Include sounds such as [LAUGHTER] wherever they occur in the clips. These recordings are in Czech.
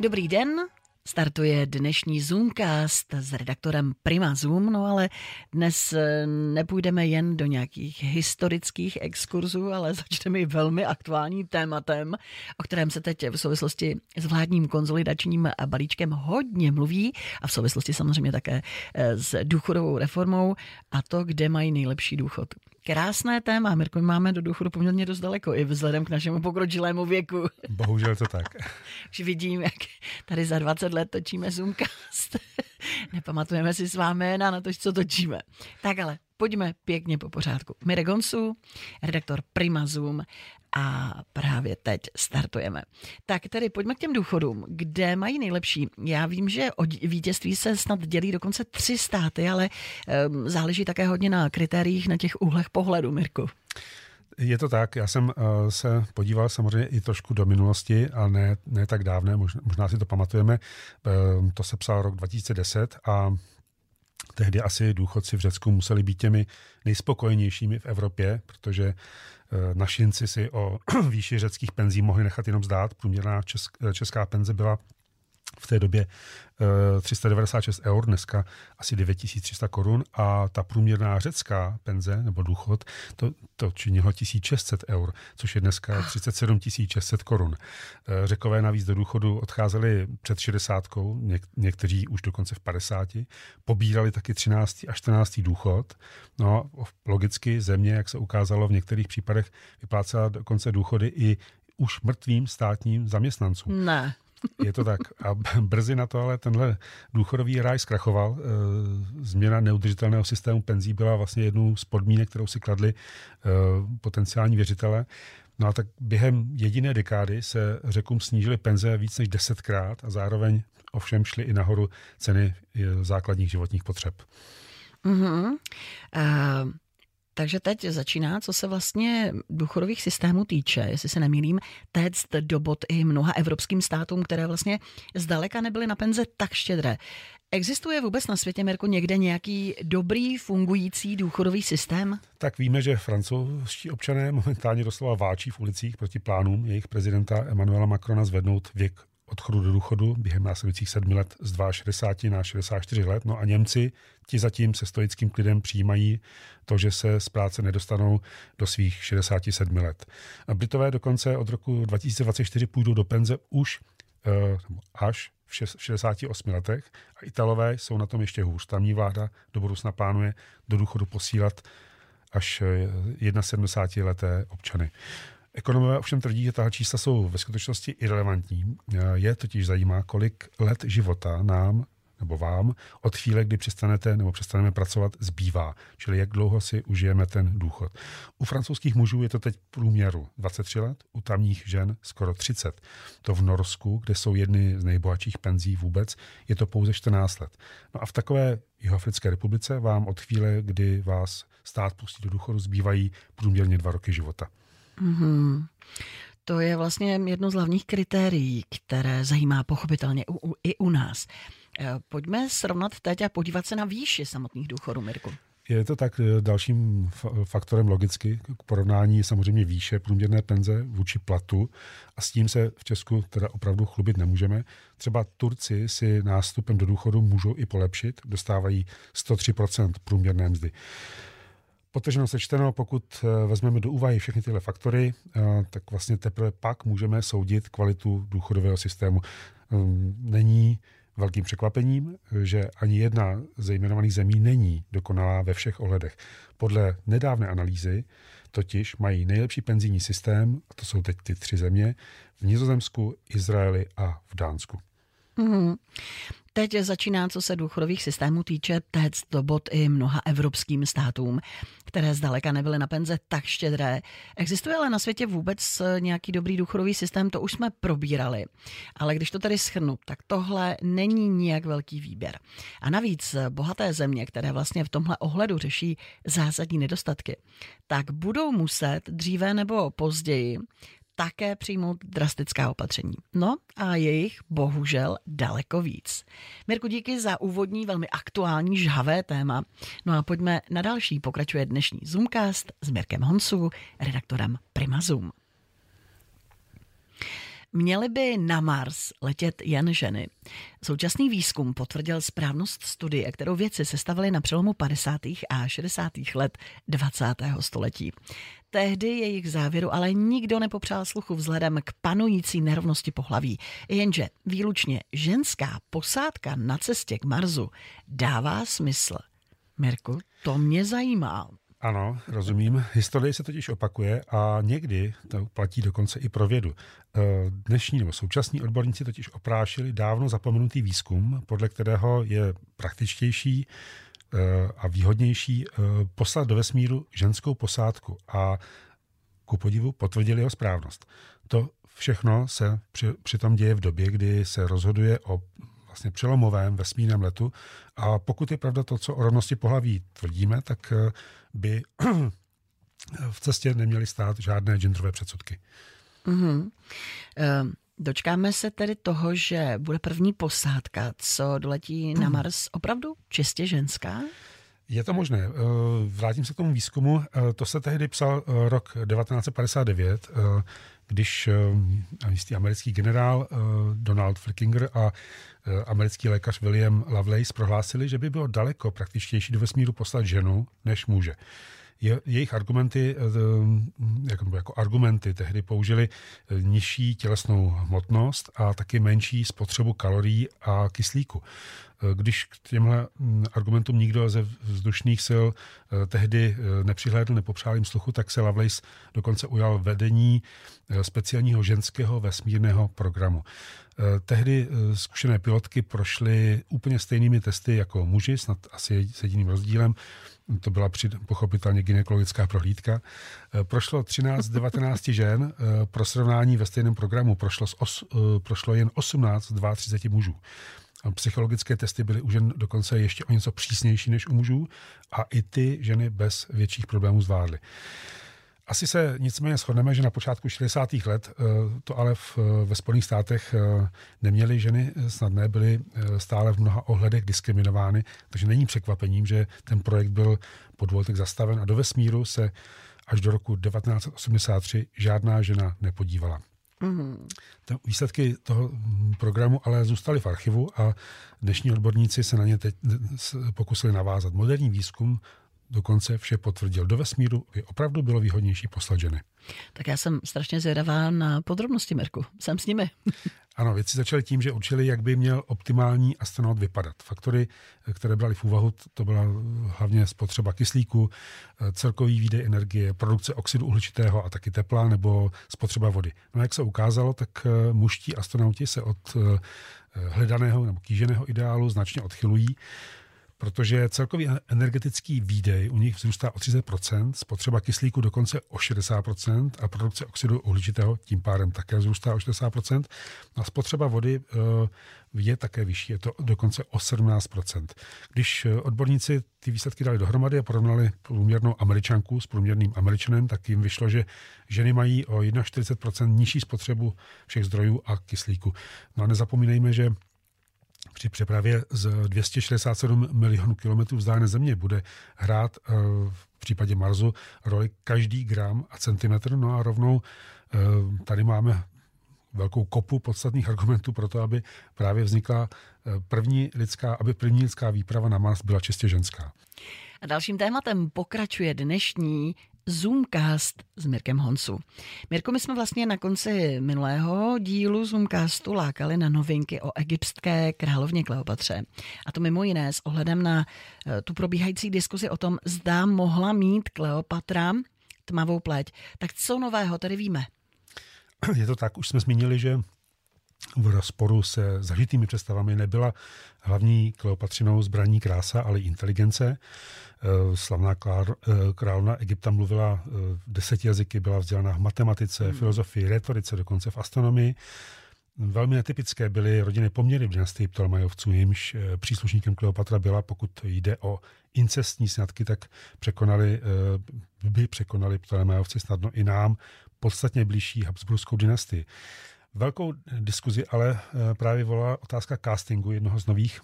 Dobrý den, Startuje dnešní Zoomcast s redaktorem Prima Zoom, no ale dnes eh, nepůjdeme jen do nějakých historických exkurzů, ale [LAUGHS] začneme i velmi aktuální tématem, o kterém se teď v souvislosti s vládním konzolidačním balíčkem hodně mluví a v souvislosti samozřejmě také eh, s důchodovou reformou a to, kde mají nejlepší důchod. Krásné téma, Mirko, my máme do důchodu poměrně dost daleko, i vzhledem k našemu pokročilému věku. Bohužel to tak. [LAUGHS] Už vidím, jak tady za 20 let točíme Zoomcast. [LAUGHS] Nepamatujeme si s vámi jména na to, co točíme. Tak ale pojďme pěkně po pořádku. Mirek Gonsu, redaktor Prima Zoom a právě teď startujeme. Tak tedy pojďme k těm důchodům. Kde mají nejlepší? Já vím, že o vítězství se snad dělí dokonce tři státy, ale um, záleží také hodně na kritériích, na těch úhlech pohledu, Mirku. Je to tak, já jsem uh, se podíval samozřejmě i trošku do minulosti, ale ne, ne tak dávné, možná, si to pamatujeme. Uh, to se psal rok 2010 a tehdy asi důchodci v Řecku museli být těmi nejspokojenějšími v Evropě, protože uh, našinci si o [CLEARS THROAT] výši řeckých penzí mohli nechat jenom zdát. Průměrná česk, česká penze byla v té době 396 eh, eur, dneska asi 9300 korun a ta průměrná řecká penze nebo důchod, to, to činilo 1600 eur, což je dneska 37 600 korun. Eh, Řekové navíc do důchodu odcházeli před 60, něk, někteří už dokonce v 50, pobírali taky 13 a 14 důchod. No logicky země, jak se ukázalo v některých případech, vyplácela dokonce důchody i už mrtvým státním zaměstnancům. Ne. Je to tak. A [LAUGHS] brzy na to ale tenhle důchodový ráj zkrachoval. E, změna neudržitelného systému penzí byla vlastně jednou z podmínek, kterou si kladli e, potenciální věřitele. No a tak během jediné dekády se řekům snížily penze víc než desetkrát a zároveň ovšem šly i nahoru ceny e, základních životních potřeb. Mm-hmm. Uh... Takže teď začíná, co se vlastně důchodových systémů týče, jestli se nemýlím, téct do bod i mnoha evropským státům, které vlastně zdaleka nebyly na penze tak štědré. Existuje vůbec na světě, Mirko, někde nějaký dobrý fungující důchodový systém? Tak víme, že francouzští občané momentálně doslova váčí v ulicích proti plánům jejich prezidenta Emmanuela Macrona zvednout věk odchodu do důchodu během následujících sedmi let z 62 na 64 let. No a Němci ti zatím se stoickým klidem přijímají to, že se z práce nedostanou do svých 67 let. A Britové dokonce od roku 2024 půjdou do penze už eh, až v 68 letech a Italové jsou na tom ještě hůř. Tamní vláda do budoucna plánuje do důchodu posílat až 71 eh, leté občany. Ekonomové ovšem tvrdí, že tahle čísla jsou ve skutečnosti irrelevantní. Je totiž zajímá, kolik let života nám nebo vám od chvíle, kdy přestanete nebo přestaneme pracovat, zbývá. Čili jak dlouho si užijeme ten důchod. U francouzských mužů je to teď průměru 23 let, u tamních žen skoro 30. To v Norsku, kde jsou jedny z nejbohatších penzí vůbec, je to pouze 14 let. No a v takové Jihoafrické republice vám od chvíle, kdy vás stát pustí do důchodu, zbývají průměrně dva roky života. Mm-hmm. To je vlastně jedno z hlavních kritérií, které zajímá pochopitelně u, u, i u nás. Eh, pojďme srovnat teď a podívat se na výši samotných důchodů, Mirku. Je to tak eh, dalším faktorem logicky k porovnání samozřejmě výše průměrné penze vůči platu a s tím se v Česku teda opravdu chlubit nemůžeme. Třeba Turci si nástupem do důchodu můžou i polepšit, dostávají 103% průměrné mzdy. Potrženo sečteno, pokud eh, vezmeme do úvahy všechny tyhle faktory, eh, tak vlastně teprve pak můžeme soudit kvalitu důchodového systému. Ehm, není velkým překvapením, že ani jedna ze jmenovaných zemí není dokonalá ve všech ohledech. Podle nedávné analýzy totiž mají nejlepší penzijní systém, a to jsou teď ty tři země, v Nizozemsku, Izraeli a v Dánsku. Mm. Teď začíná, co se důchodových systémů týče, téct do bod i mnoha evropským státům, které zdaleka nebyly na penze tak štědré. Existuje ale na světě vůbec nějaký dobrý důchodový systém, to už jsme probírali. Ale když to tady schrnu, tak tohle není nijak velký výběr. A navíc bohaté země, které vlastně v tomhle ohledu řeší zásadní nedostatky, tak budou muset dříve nebo později také přijmout drastická opatření. No a jejich bohužel daleko víc. Mirku, díky za úvodní, velmi aktuální, žhavé téma. No a pojďme na další. Pokračuje dnešní Zoomcast s Mirkem Honsu, redaktorem Prima Zoom. Měly by na Mars letět jen ženy. Současný výzkum potvrdil správnost studie, kterou vědci sestavili na přelomu 50. a 60. let 20. století. Tehdy jejich závěru ale nikdo nepopřál sluchu vzhledem k panující nerovnosti pohlaví. Jenže výlučně ženská posádka na cestě k Marsu dává smysl. Mirku, to mě zajímá. Ano, rozumím. Historie se totiž opakuje a někdy to platí dokonce i pro vědu. Eh, dnešní nebo současní odborníci totiž oprášili dávno zapomenutý výzkum, podle kterého je praktičtější eh, a výhodnější eh, poslat do vesmíru ženskou posádku a ku podivu potvrdili jeho správnost. To všechno se při, děje v době, kdy se rozhoduje o vlastně přelomovém vesmírném letu. A pokud je pravda to, co o rovnosti pohlaví tvrdíme, tak eh, by [CLEARS THROAT] v cestě neměly stát žádné genderové předsudky. Mm-hmm. Dočkáme se tedy toho, že bude první posádka, co doletí na Mars, opravdu čistě ženská? Je to možné. Eh, vrátím se k tomu výzkumu. To se tehdy psal rok 1959 když jistý americký generál Donald Flickinger a americký lékař William Lovelace prohlásili, že by bylo daleko praktičtější do vesmíru poslat ženu než muže. Je, jejich argumenty, jako, jako argumenty tehdy použili nižší tělesnou hmotnost a taky menší spotřebu kalorií a kyslíku. Když k těmhle hm, argumentům nikdo ze vzdušných sil tehdy nepřihlédl, nepopřál jim sluchu, tak se Lovelace dokonce ujal vedení Eh, speciálního ženského vesmírného programu. Eh, tehdy eh, zkušené pilotky prošly úplně stejnými testy jako muži, snad asi s jediným rozdílem. To byla při, pochopitelně gynekologická prohlídka. Prošlo 13 19 žen, pro srovnání ve stejném programu prošlo, os, prošlo jen 18 32 mužů. Psychologické testy byly u žen dokonce ještě o něco přísnější než u mužů a i ty ženy bez větších problémů zvládly. Asi se nicméně shodneme, že na počátku 60. let eh, to ale v, ve Spojených státech eh, neměly ženy snadné, byly eh, stále v mnoha ohledech diskriminovány, takže není překvapením, že ten projekt byl po dvou letech zastaven a do vesmíru se až do roku 1983 žádná žena nepodívala. Mm-hmm. Výsledky toho programu ale zůstaly v archivu a dnešní odborníci se na ně teď pokusili navázat. Moderní výzkum dokonce vše potvrdil. Do vesmíru by opravdu bylo výhodnější poslat ženy. Tak já jsem strašně zvědavá na podrobnosti, Mirku. Jsem s nimi. [LAUGHS] Ano, věci začaly tím, že určili, jak by měl optimální astronaut vypadat. Faktory, které brali v úvahu, to byla hlavně spotřeba kyslíku, celkový výdej energie, produkce oxidu uhličitého a taky tepla nebo spotřeba vody. No jak se ukázalo, tak eh, muští astronauti se od eh, hledaného nebo kýženého ideálu značně odchylují protože celkový energetický výdej u nich vzrůstá o 30%, spotřeba kyslíku dokonce o 60% a produkce oxidu uhličitého tím pádem také vzrůstá o 60%. A spotřeba vody eh, je také vyšší, je to dokonce o 17%. Když eh, odborníci ty výsledky dali dohromady a porovnali průměrnou američanku s průměrným američanem, tak jim vyšlo, že ženy mají o 41% nižší spotřebu všech zdrojů a kyslíku. No a nezapomínejme, že při přepravě z 267 milionů kilometrů vzdálené země bude hrát eh, v případě Marsu roli každý gram a centimetr. No a rovnou eh, tady máme velkou kopu podstatných argumentů pro to, aby právě vznikla eh, první lidská, aby první lidská výprava na Mars byla čistě ženská. A dalším tématem pokračuje dnešní Zoomcast s Mirkem Honsu. Mirko, my jsme vlastně na konci minulého dílu Zoomcastu lákali na novinky o egyptské královně Kleopatře. A to mimo jiné s ohledem na eh, tu probíhající diskuzi o tom, zda mohla mít Kleopatra tmavou pleť. Tak co nového tedy víme? Je to tak, už jsme zmínili, že v rozporu se zažitými představami nebyla hlavní Kleopatřinou zbraní krása, ale inteligence. Eh, slavná eh, královna Egypta mluvila eh, deseti jazyky, byla vzdělaná v matematice, hmm. filozofii, retorice, dokonce v astronomii. Velmi netypické byly rodinné poměry v dynastii Ptolemajovců, jimž příslušníkem Kleopatra byla, pokud jde o incestní sňatky, tak překonali, by překonali Ptolemajovci snadno i nám podstatně blížší Habsburskou dynastii. Velkou diskuzi ale právě volala otázka castingu jednoho z nových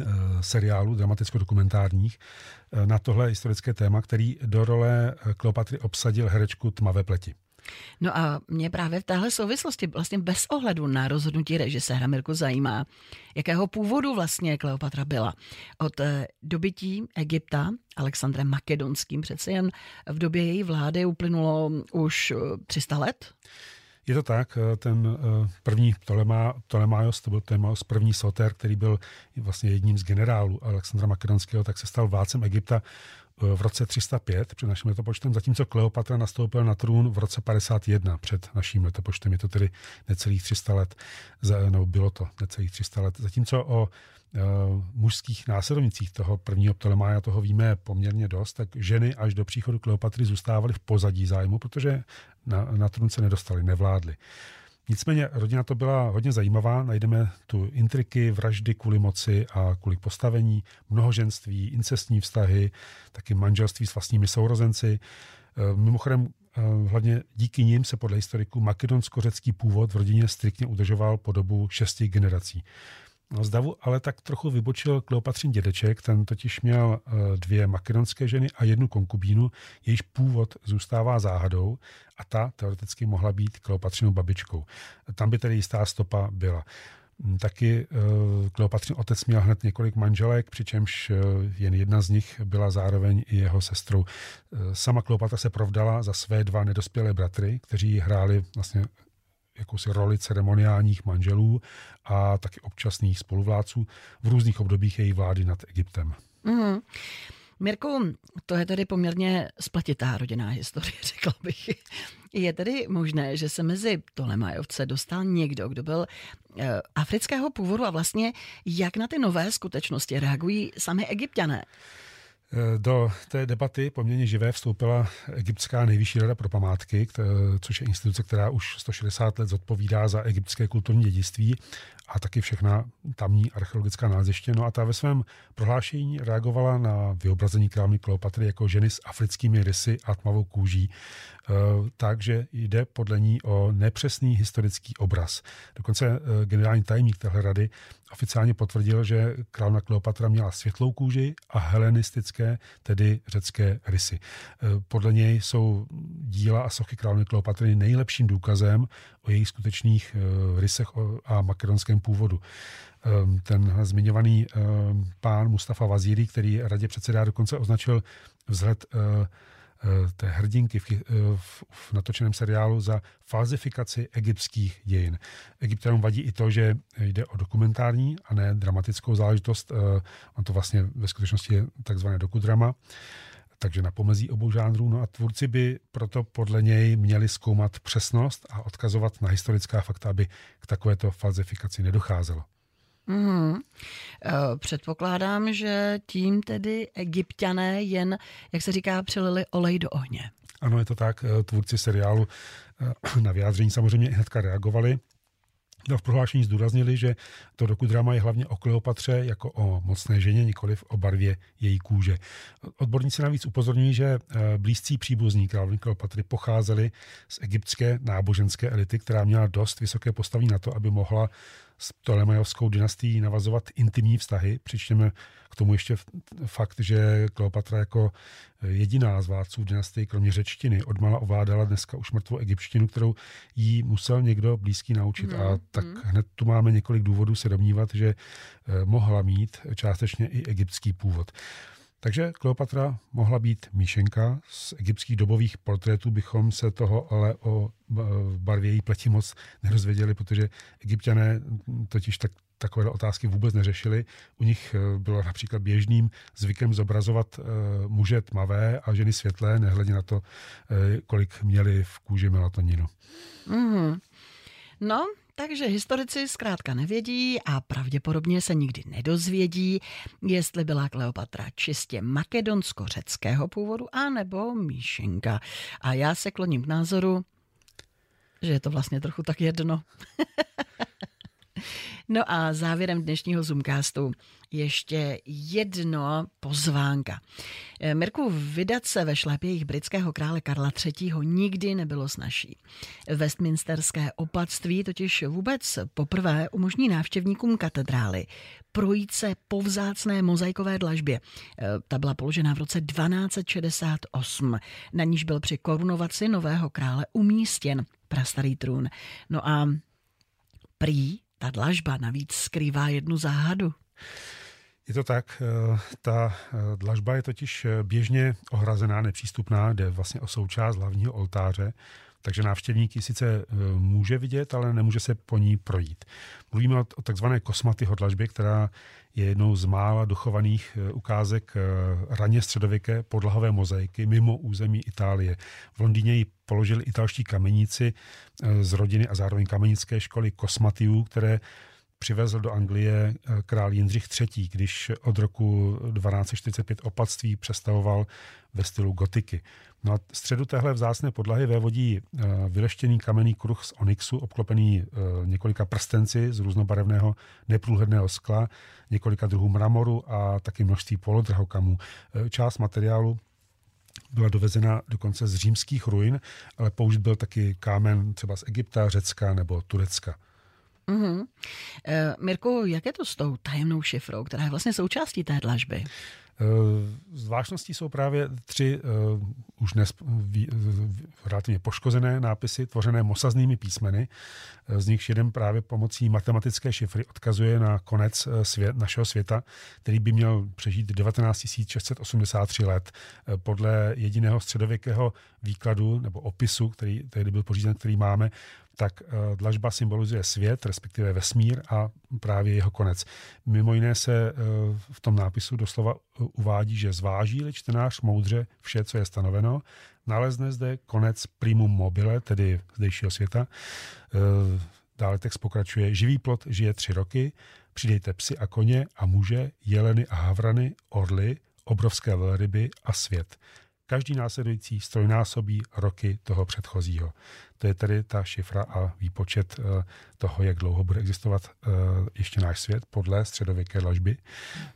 Eh, seriálů dramaticko-dokumentárních eh, na tohle historické téma, který do role Kleopatry obsadil herečku Tmavé pleti. No a mě právě v téhle souvislosti, vlastně bez ohledu na rozhodnutí režiséra Mirku zajímá, jakého původu vlastně Kleopatra byla. Od eh, dobytí Egypta Alexandrem Makedonským přece jen v době její vlády uplynulo už 300 let? Je to tak, eh, ten eh, první Ptolemá, Ptolemaios, to byl Ptolemaios první Soter, který byl vlastně jedním z generálů Alexandra Makedonského, tak se stal vládcem Egypta v roce 305 před naším letopočtem, zatímco Kleopatra nastoupil na trůn v roce 51 před naším letopočtem. Je to tedy necelých 300 let, nebo bylo to necelých 300 let. Zatímco o Eh, mužských následovnicích toho prvního Ptolemája toho víme poměrně dost, tak ženy až do příchodu Kleopatry zůstávaly v pozadí zájmu, protože na, na trůn se nedostali, nevládli. Nicméně rodina to byla hodně zajímavá, najdeme tu intriky, vraždy kvůli moci a kvůli postavení, mnohoženství, incestní vztahy, taky manželství s vlastními sourozenci. Eh, mimochodem, eh, hlavně díky nim se podle historiků makedonsko-řecký původ v rodině striktně udržoval po dobu šesti generací. No, z davu ale tak trochu vybočil Kleopatřin dědeček, ten totiž měl eh, dvě makedonské ženy a jednu konkubínu, jejíž původ zůstává záhadou a ta teoreticky mohla být Kleopatřinou babičkou. Tam by tedy jistá stopa byla. Hm, taky eh, Kleopatřin otec měl hned několik manželek, přičemž eh, jen jedna z nich byla zároveň i jeho sestrou. Sama Kleopatra se provdala za své dva nedospělé bratry, kteří hráli vlastně jakousi roli ceremoniálních manželů a taky občasných spoluvládců v různých obdobích její vlády nad Egyptem. Mm. Mirku, to je tedy poměrně spletitá rodinná historie, [LAUGHS] řekla bych. Je tedy možné, že se mezi Tolemajovce dostal někdo, kdo byl e, afrického původu a vlastně jak na ty nové skutečnosti reagují sami egyptiané? Eh, do té debaty poměrně živé vstoupila Egyptská nejvyšší rada pro památky, což je instituce, která už 160 let zodpovídá za egyptské kulturní dědictví a taky všechna tamní archeologická naleziště. No a ta ve svém prohlášení reagovala na vyobrazení královny Kleopatry jako ženy s africkými rysy a tmavou kůží, eh, takže jde podle ní o nepřesný historický obraz. Dokonce eh, generální tajemník téhle rady oficiálně potvrdil, že královna Kleopatra měla světlou kůži a helenistické, tedy řecké rysy. Eh, podle něj jsou díla a sochy královny Kleopatry nejlepším důkazem o jejich skutečných rysech a makedonském původu. Ehm, ten zmiňovaný pán Mustafa Vazíry, který radě předsedá, dokonce označil vzhled té hrdinky v, v, v natočeném seriálu za falzifikaci egyptských dějin. Egyptianům vadí i to, že jde o dokumentární a ne dramatickou záležitost. Eh, on to vlastně ve skutečnosti je takzvané dokudrama takže na pomezí obou žánrů. No a tvůrci by proto podle něj měli zkoumat přesnost a odkazovat na historická fakta, aby k takovéto falzifikaci nedocházelo. Mm-hmm. Předpokládám, že tím tedy egyptiané jen, jak se říká, přilili olej do ohně. Ano, je to tak. Eh, tvůrci seriálu eh, na vyjádření samozřejmě hnedka reagovali. No, v prohlášení zdůraznili, že to drama je hlavně o Kleopatře jako o mocné ženě, nikoliv o barvě její kůže. Odborníci navíc upozorňují, že blízcí příbuzní královny Kleopatry pocházeli z egyptské náboženské elity, která měla dost vysoké postavení na to, aby mohla s Ptolemajovskou dynastií navazovat intimní vztahy. Přičtěme k tomu ještě fakt, že Kleopatra jako jediná z vládců dynastii, kromě řečtiny, odmala ovládala dneska už mrtvou egyptštinu, kterou jí musel někdo blízký naučit. Mm, a tak mm. hned tu máme několik důvodů se domnívat, že eh, mohla mít částečně i egyptský původ. Takže Kleopatra mohla být míšenka. Z egyptských dobových portrétů bychom se toho ale o barvě její pleti moc nerozvěděli, protože egyptiané totiž tak takové otázky vůbec neřešili. U nich eh, bylo například běžným zvykem zobrazovat eh, muže tmavé a ženy světlé, nehledě na to, eh, kolik měli v kůži melatoninu. Mm-hmm. No, takže historici zkrátka nevědí a pravděpodobně se nikdy nedozvědí, jestli byla Kleopatra čistě makedonsko-řeckého původu a nebo míšenka. A já se kloním k názoru, že je to vlastně trochu tak jedno. [LAUGHS] No a závěrem dnešního Zoomcastu ještě jedno pozvánka. Eh, Mirku, vydat se ve šlépějích britského krále Karla III. nikdy nebylo snažší. Westminsterské opatství totiž vůbec poprvé umožní návštěvníkům katedrály projít se po vzácné mozaikové dlažbě. Eh, ta byla položena v roce 1268, na níž byl při korunovaci nového krále umístěn prastarý trůn. No a prý ta dlažba navíc skrývá jednu záhadu. Je to tak, eh, ta eh, dlažba je totiž eh, běžně ohrazená, nepřístupná, jde vlastně o součást hlavního oltáře, takže návštěvník ji sice může vidět, ale nemůže se po ní projít. Mluvíme o takzvané kosmaty dlažbě, která je jednou z mála dochovaných ukázek raně středověké podlahové mozaiky mimo území Itálie. V Londýně ji položili italští kameníci z rodiny a zároveň kamenické školy kosmatiů, které přivezl do Anglie eh, král Jindřich III., když od roku 1245 opatství přestavoval ve stylu gotiky. No a středu téhle vzácné podlahy vévodí eh, vyleštěný kamenný kruh z onyxu, obklopený eh, několika prstenci z různobarevného neprůhledného skla, několika druhů mramoru a taky množství polodrahokamů. Část materiálu byla dovezena dokonce z římských ruin, ale použit byl taky kámen třeba z Egypta, Řecka nebo Turecka. Mm-hmm. Mirko, jak je to s tou tajemnou šifrou, která je vlastně součástí té dlažby? Eh, zvláštností jsou právě tři uh, už dnes relativně poškozené nápisy, tvořené mosaznými písmeny. Z nich jeden právě pomocí matematické šifry odkazuje na konec svět, našeho světa, který by měl přežít 19 683 let. Podle jediného středověkého výkladu nebo opisu, který tehdy byl pořízen, který máme, tak eh, dlažba symbolizuje svět, respektive vesmír a právě jeho konec. Mimo jiné se eh, v tom nápisu doslova eh, uvádí, že zváží-li čtenář moudře vše, co je stanoveno, nalezne zde konec primum mobile, tedy zdejšího světa. Dále text pokračuje, živý plot žije tři roky, přidejte psy a koně a muže, jeleny a havrany, orly, obrovské velryby a svět. Každý následující strojnásobí roky toho předchozího. To je tedy ta šifra a výpočet eh, toho, jak dlouho bude existovat eh, ještě náš svět podle středověké ložby.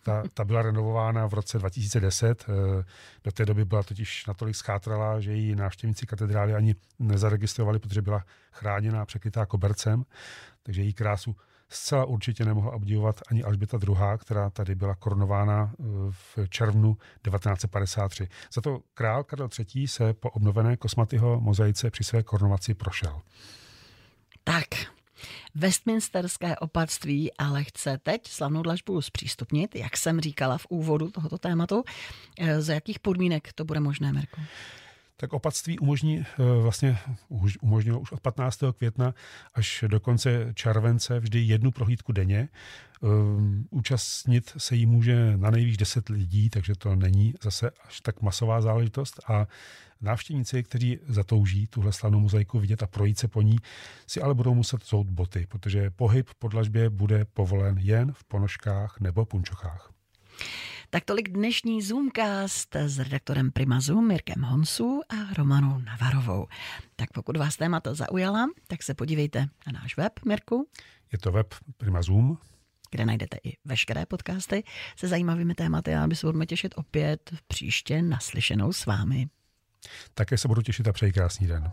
Ta, ta byla renovována v roce 2010. Eh, do té doby byla totiž natolik schátrala, že ji návštěvníci katedrály ani nezaregistrovali, protože byla chráněná, překrytá kobercem, takže její krásu zcela určitě nemohla obdivovat ani Alžběta II., která tady byla korunována eh, v červnu 1953. Za to král Karel III. se po obnovené kosmatyho mozaice při své korunovaci prošel. Tak, Westminsterské opatství ale chce teď slavnou dlažbu zpřístupnit, jak jsem říkala v úvodu tohoto tématu. Eh, za jakých podmínek to bude možné, Merko? Tak opatství umožní, eh, vlastně umožnilo už od 15. května až do konce července vždy jednu prohlídku denně. Ehm, účastnit se jí může na nejvíc 10 lidí, takže to není zase až tak masová záležitost a návštěvníci, kteří zatouží tuhle slavnou mozaiku vidět a projít se po ní, si ale budou muset zout boty, protože pohyb po dlažbě bude povolen jen v ponožkách nebo punčochách. Tak tolik dnešní Zoomcast s redaktorem Primazu Mirkem Honsu a Romanou Navarovou. Tak pokud vás témata zaujala, tak se podívejte na náš web, Mirku. Je to web Primazum, kde najdete i veškeré podcasty se zajímavými tématy a my se budeme těšit opět příště naslyšenou s vámi. Také se budu těšit a přeji krásný den.